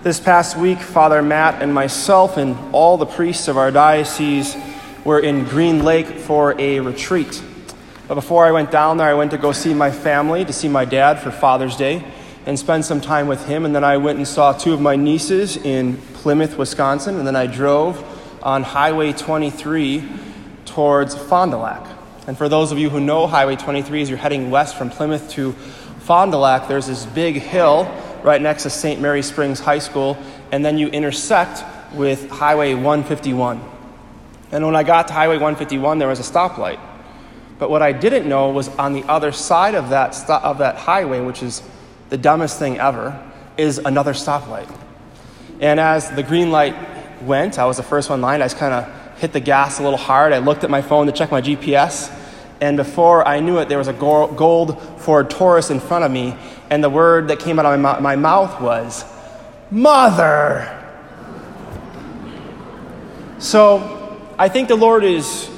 This past week, Father Matt and myself and all the priests of our diocese were in Green Lake for a retreat. But before I went down there, I went to go see my family, to see my dad for Father's Day, and spend some time with him. And then I went and saw two of my nieces in Plymouth, Wisconsin. And then I drove on Highway 23 towards Fond du Lac. And for those of you who know Highway 23, as you're heading west from Plymouth to Fond du Lac, there's this big hill right next to St. Mary Springs High School, and then you intersect with Highway 151. And when I got to Highway 151, there was a stoplight. But what I didn't know was on the other side of that, sto- of that highway, which is the dumbest thing ever, is another stoplight. And as the green light went, I was the first one in line, I just kind of hit the gas a little hard. I looked at my phone to check my GPS, and before I knew it, there was a gold Ford Taurus in front of me, and the word that came out of my, my mouth was, Mother! So I think the Lord is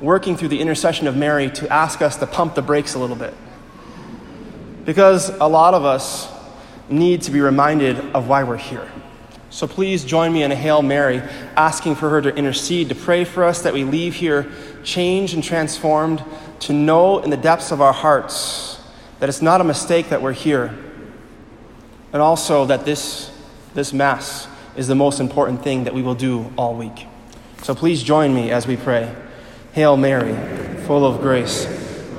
working through the intercession of Mary to ask us to pump the brakes a little bit. Because a lot of us need to be reminded of why we're here. So please join me in a Hail Mary, asking for her to intercede, to pray for us that we leave here changed and transformed, to know in the depths of our hearts that it's not a mistake that we're here, and also that this, this Mass is the most important thing that we will do all week. So please join me as we pray. Hail Mary, full of grace,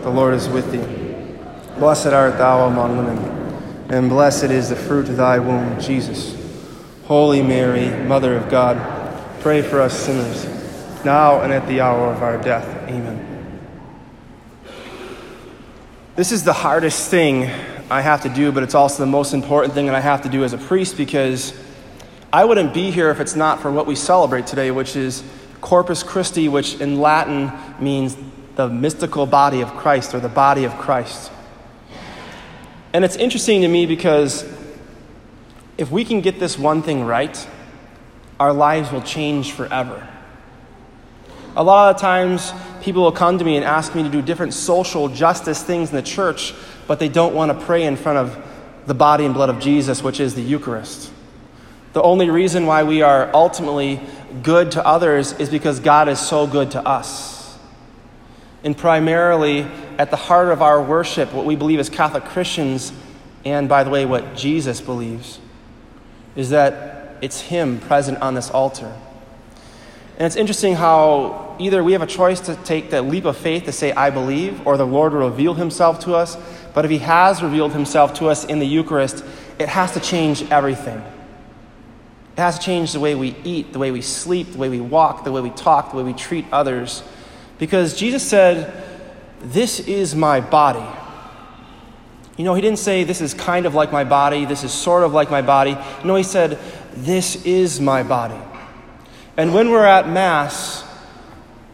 the Lord is with thee. Blessed art thou among women, and blessed is the fruit of thy womb, Jesus. Holy Mary, Mother of God, pray for us sinners, now and at the hour of our death. Amen. This is the hardest thing I have to do, but it's also the most important thing that I have to do as a priest because I wouldn't be here if it's not for what we celebrate today, which is Corpus Christi, which in Latin means the mystical body of Christ or the body of Christ. And it's interesting to me because if we can get this one thing right, our lives will change forever. A lot of times, people will come to me and ask me to do different social justice things in the church, but they don't want to pray in front of the body and blood of Jesus, which is the Eucharist. The only reason why we are ultimately good to others is because God is so good to us. And primarily, at the heart of our worship, what we believe as Catholic Christians, and by the way, what Jesus believes, is that it's Him present on this altar. And it's interesting how either we have a choice to take the leap of faith to say, I believe, or the Lord will reveal Himself to us. But if He has revealed Himself to us in the Eucharist, it has to change everything. It has to change the way we eat, the way we sleep, the way we walk, the way we talk, the way we treat others. Because Jesus said, This is my body. You know, he didn't say, This is kind of like my body, this is sort of like my body. No, he said, This is my body. And when we're at Mass,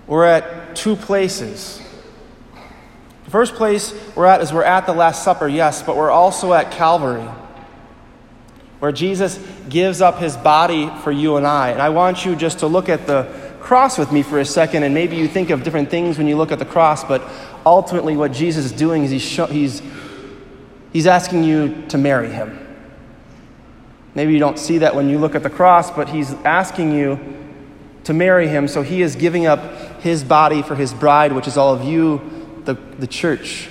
we're at two places. The first place we're at is we're at the Last Supper, yes, but we're also at Calvary where Jesus gives up his body for you and I. And I want you just to look at the cross with me for a second, and maybe you think of different things when you look at the cross, but ultimately, what Jesus is doing is he's, he's, he's asking you to marry him. Maybe you don't see that when you look at the cross, but he's asking you to marry him. So he is giving up his body for his bride, which is all of you, the, the church.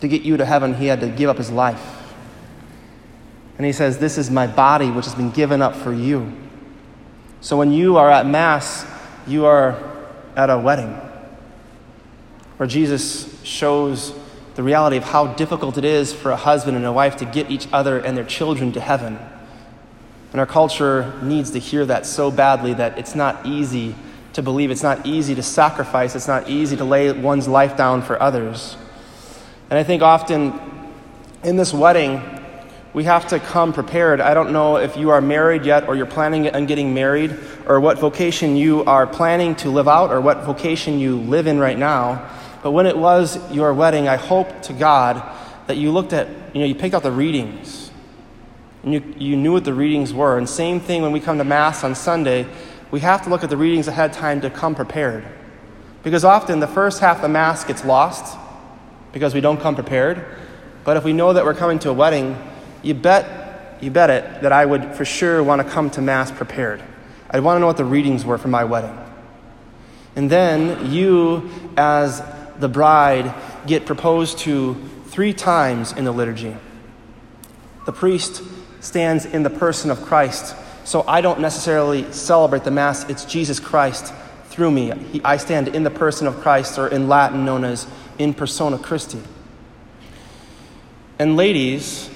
To get you to heaven, he had to give up his life. And he says, This is my body, which has been given up for you. So when you are at Mass, you are at a wedding where Jesus shows the reality of how difficult it is for a husband and a wife to get each other and their children to heaven. And our culture needs to hear that so badly that it's not easy to believe, it's not easy to sacrifice, it's not easy to lay one's life down for others. And I think often in this wedding, we have to come prepared. I don't know if you are married yet or you're planning on getting married or what vocation you are planning to live out or what vocation you live in right now. But when it was your wedding, I hope to God that you looked at, you know, you picked out the readings and you, you knew what the readings were. And same thing when we come to Mass on Sunday, we have to look at the readings ahead of time to come prepared. Because often the first half of the Mass gets lost because we don't come prepared. But if we know that we're coming to a wedding, you bet you bet it, that I would for sure want to come to Mass prepared. I'd want to know what the readings were for my wedding. And then you, as the bride, get proposed to three times in the liturgy. The priest stands in the person of Christ, so I don't necessarily celebrate the Mass, it's Jesus Christ through me. He, I stand in the person of Christ, or in Latin known as in persona Christi. And ladies,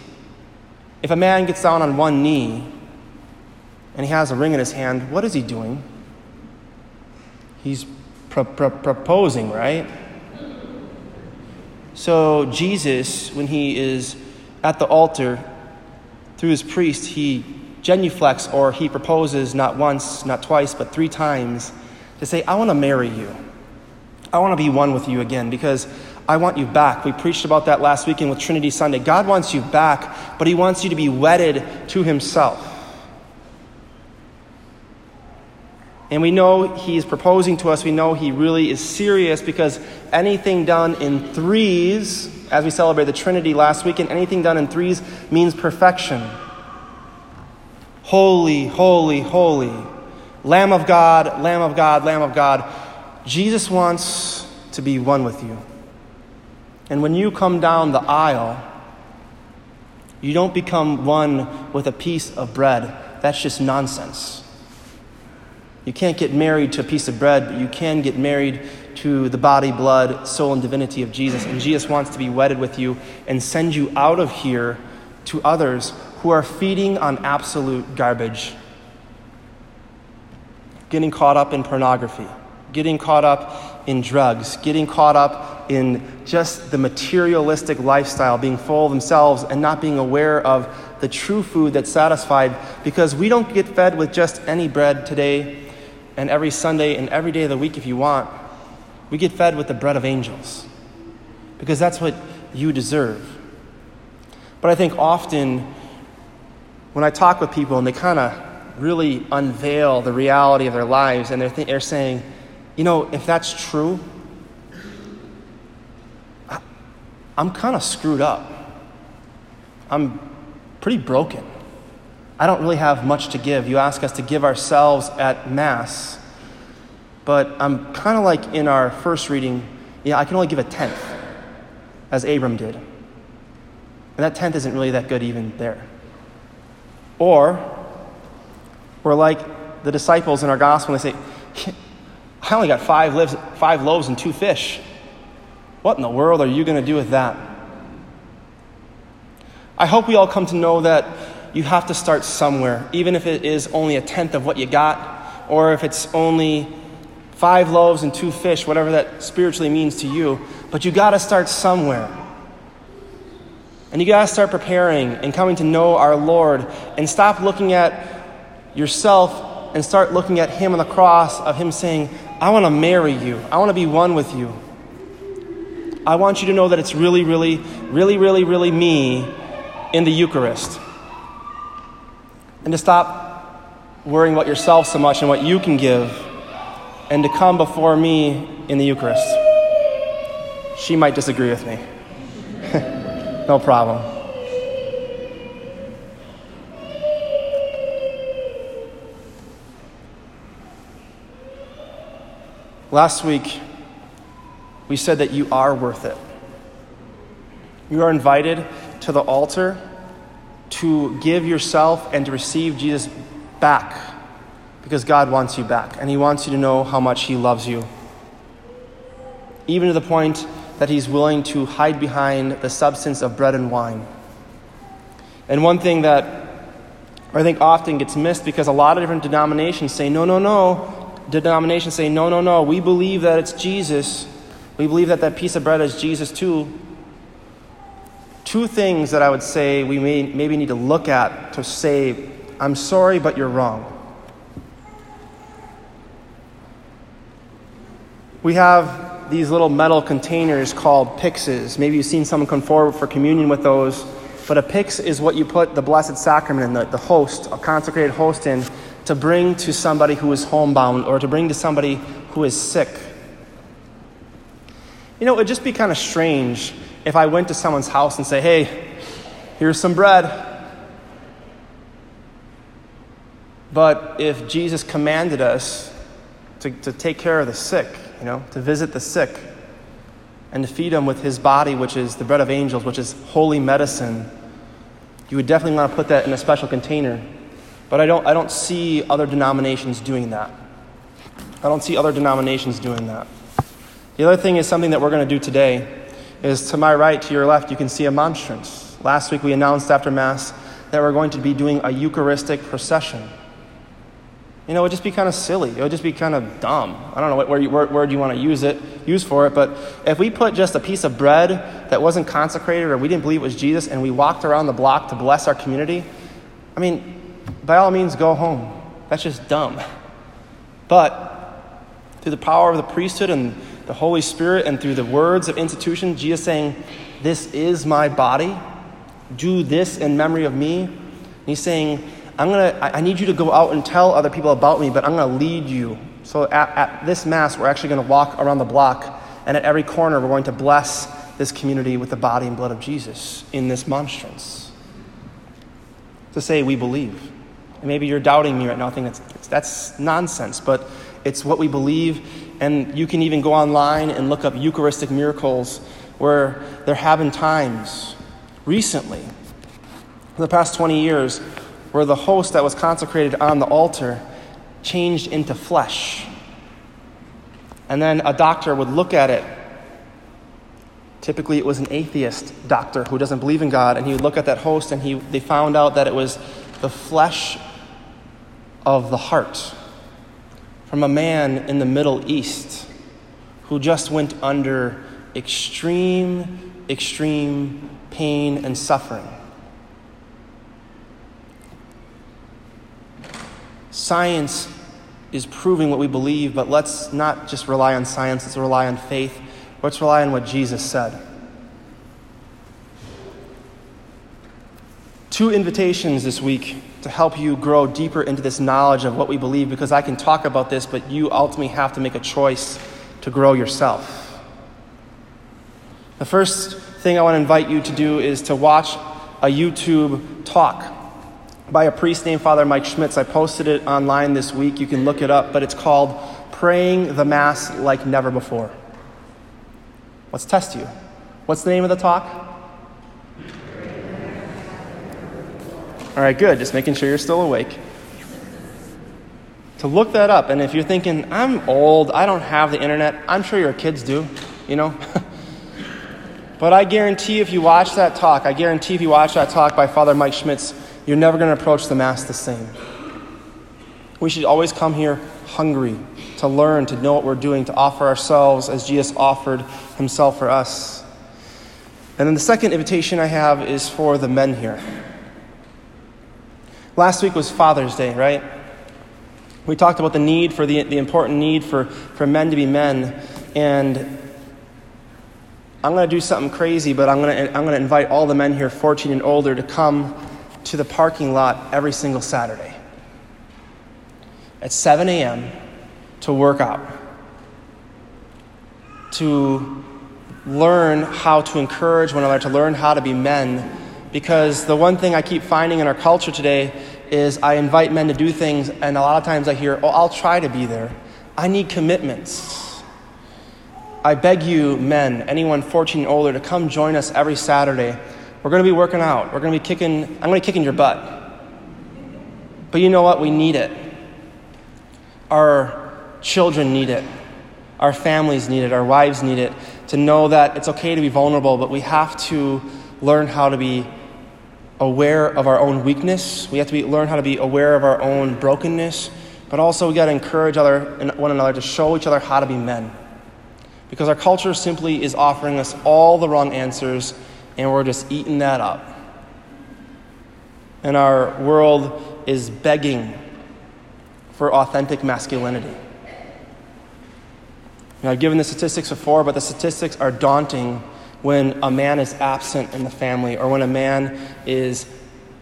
if a man gets down on one knee and he has a ring in his hand, what is he doing? He's pro- pro- proposing, right? So, Jesus, when he is at the altar through his priest, he genuflects or he proposes not once, not twice, but three times to say, I want to marry you. I want to be one with you again because I want you back. We preached about that last weekend with Trinity Sunday. God wants you back, but He wants you to be wedded to Himself. And we know He is proposing to us. We know He really is serious because anything done in threes, as we celebrate the Trinity last weekend, anything done in threes means perfection. Holy, holy, holy. Lamb of God, Lamb of God, Lamb of God. Jesus wants to be one with you. And when you come down the aisle, you don't become one with a piece of bread. That's just nonsense. You can't get married to a piece of bread, but you can get married to the body, blood, soul, and divinity of Jesus. And Jesus wants to be wedded with you and send you out of here to others who are feeding on absolute garbage getting caught up in pornography, getting caught up in drugs, getting caught up in just the materialistic lifestyle, being full of themselves and not being aware of the true food that's satisfied because we don't get fed with just any bread today and every Sunday and every day of the week if you want. We get fed with the bread of angels because that's what you deserve. But I think often when I talk with people and they kind of really unveil the reality of their lives. And they're, th- they're saying, you know, if that's true, I, I'm kind of screwed up. I'm pretty broken. I don't really have much to give. You ask us to give ourselves at Mass, but I'm kind of like in our first reading, yeah, I can only give a tenth, as Abram did. And that tenth isn't really that good even there. Or we're like the disciples in our gospel, and they say, I only got five, lives, five loaves and two fish. What in the world are you going to do with that? I hope we all come to know that you have to start somewhere, even if it is only a tenth of what you got, or if it's only five loaves and two fish, whatever that spiritually means to you. But you got to start somewhere. And you got to start preparing and coming to know our Lord and stop looking at yourself and start looking at Him on the cross, of Him saying, I want to marry you. I want to be one with you. I want you to know that it's really, really, really, really, really me in the Eucharist. And to stop worrying about yourself so much and what you can give, and to come before me in the Eucharist. She might disagree with me. No problem. Last week, we said that you are worth it. You are invited to the altar to give yourself and to receive Jesus back because God wants you back and He wants you to know how much He loves you. Even to the point that He's willing to hide behind the substance of bread and wine. And one thing that I think often gets missed because a lot of different denominations say, no, no, no, denominations say, no, no, no, we believe that it's Jesus. We believe that that piece of bread is Jesus too. Two things that I would say we may, maybe need to look at to say, I'm sorry, but you're wrong. We have these little metal containers called pyxes. Maybe you've seen someone come forward for communion with those. But a pyx is what you put the Blessed Sacrament in, the, the host, a consecrated host in, to bring to somebody who is homebound or to bring to somebody who is sick. You know, it would just be kind of strange if I went to someone's house and say, hey, here's some bread. But if Jesus commanded us to, to take care of the sick, you know, to visit the sick, and to feed them with his body, which is the bread of angels, which is holy medicine, you would definitely want to put that in a special container. But I don't, I don't see other denominations doing that. I don't see other denominations doing that. The other thing is something that we're going to do today is to my right, to your left, you can see a monstrance. Last week we announced after Mass that we're going to be doing a Eucharistic procession. You know, it would just be kind of silly. It would just be kind of dumb. I don't know what word, word, you want to use it, use for it, but if we put just a piece of bread that wasn't consecrated or we didn't believe it was Jesus and we walked around the block to bless our community, I mean, by all means, go home. That's just dumb. But through the power of the priesthood and the Holy Spirit and through the words of institution, Jesus saying, This is my body. Do this in memory of me. And he's saying, I'm gonna, I need you to go out and tell other people about me, but I'm going to lead you. So at, at this Mass, we're actually going to walk around the block, and at every corner, we're going to bless this community with the body and blood of Jesus in this monstrance. To say, we believe. And maybe you're doubting me right now, thinking that's, that's nonsense, but it's what we believe. And you can even go online and look up Eucharistic miracles where there have been times recently, in the past 20 years, where the host that was consecrated on the altar changed into flesh. And then a doctor would look at it. Typically, it was an atheist doctor who doesn't believe in God, and he would look at that host and he, they found out that it was the flesh of the heart from a man in the Middle East who just went under extreme, extreme pain and suffering. Science is proving what we believe, but let's not just rely on science, let's rely on faith. Let's rely on what Jesus said. Two invitations this week to help you grow deeper into this knowledge of what we believe because I can talk about this, but you ultimately have to make a choice to grow yourself. The first thing I want to invite you to do is to watch a YouTube talk by a priest named Father Mike Schmitz. I posted it online this week. You can look it up, but it's called Praying the Mass Like Never Before. Let's test you. What's the name of the talk? All right, good. Just making sure you're still awake. To look that up, and if you're thinking, I'm old, I don't have the internet, I'm sure your kids do, you know? but I guarantee if you watch that talk, I guarantee if you watch that talk by Father Mike Schmitz, you're never going to approach the Mass the same. We should always come here hungry to learn, to know what we're doing, to offer ourselves as Jesus offered himself for us. And then the second invitation I have is for the men here. Last week was Father's Day, right? We talked about the need for the, the important need for, for men to be men. And I'm going to do something crazy, but I'm going to, I'm going to invite all the men here, 14 and older, to come to the parking lot every single Saturday at 7 a.m. to work out, to learn how to encourage one another, to learn how to be men. Because the one thing I keep finding in our culture today is I invite men to do things, and a lot of times I hear, Oh, I'll try to be there. I need commitments. I beg you, men, anyone 14 and older, to come join us every Saturday we're going to be working out. We're going to be kicking, I'm going to be kicking your butt. But you know what? We need it. Our children need it. Our families need it. Our wives need it. To know that it's okay to be vulnerable, but we have to learn how to be aware of our own weakness. We have to be, learn how to be aware of our own brokenness. But also, we got to encourage other, one another to show each other how to be men. Because our culture simply is offering us all the wrong answers and we're just eating that up. And our world is begging for authentic masculinity. Now, I've given the statistics before, but the statistics are daunting when a man is absent in the family or when a man is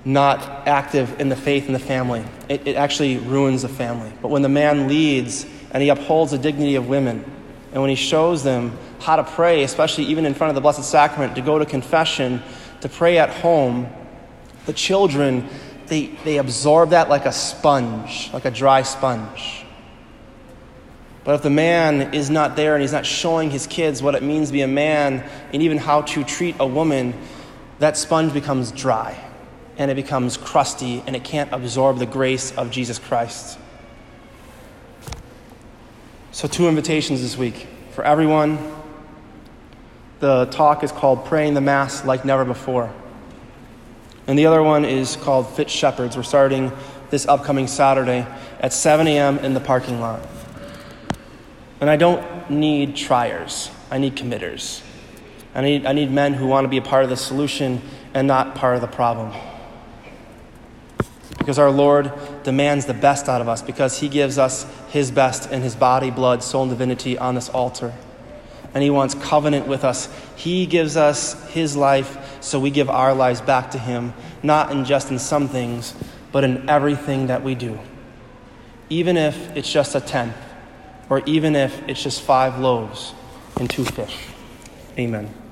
not active in the faith in the family. It, it actually ruins the family. But when the man leads and he upholds the dignity of women, and when he shows them how to pray, especially even in front of the Blessed Sacrament, to go to confession, to pray at home, the children they, they absorb that like a sponge, like a dry sponge. But if the man is not there and he's not showing his kids what it means to be a man and even how to treat a woman, that sponge becomes dry and it becomes crusty and it can't absorb the grace of Jesus Christ. So, two invitations this week for everyone. The talk is called Praying the Mass Like Never Before. And the other one is called Fit Shepherds. We're starting this upcoming Saturday at 7 a.m. in the parking lot. And I don't need triers, I need committers. I need, I need men who want to be a part of the solution and not part of the problem. Because our Lord demands the best out of us, because He gives us His best in His body, blood, soul, and divinity on this altar. And He wants covenant with us. He gives us His life, so we give our lives back to Him, not in just in some things, but in everything that we do. Even if it's just a tenth or even if it's just five loaves and two fish. Amen.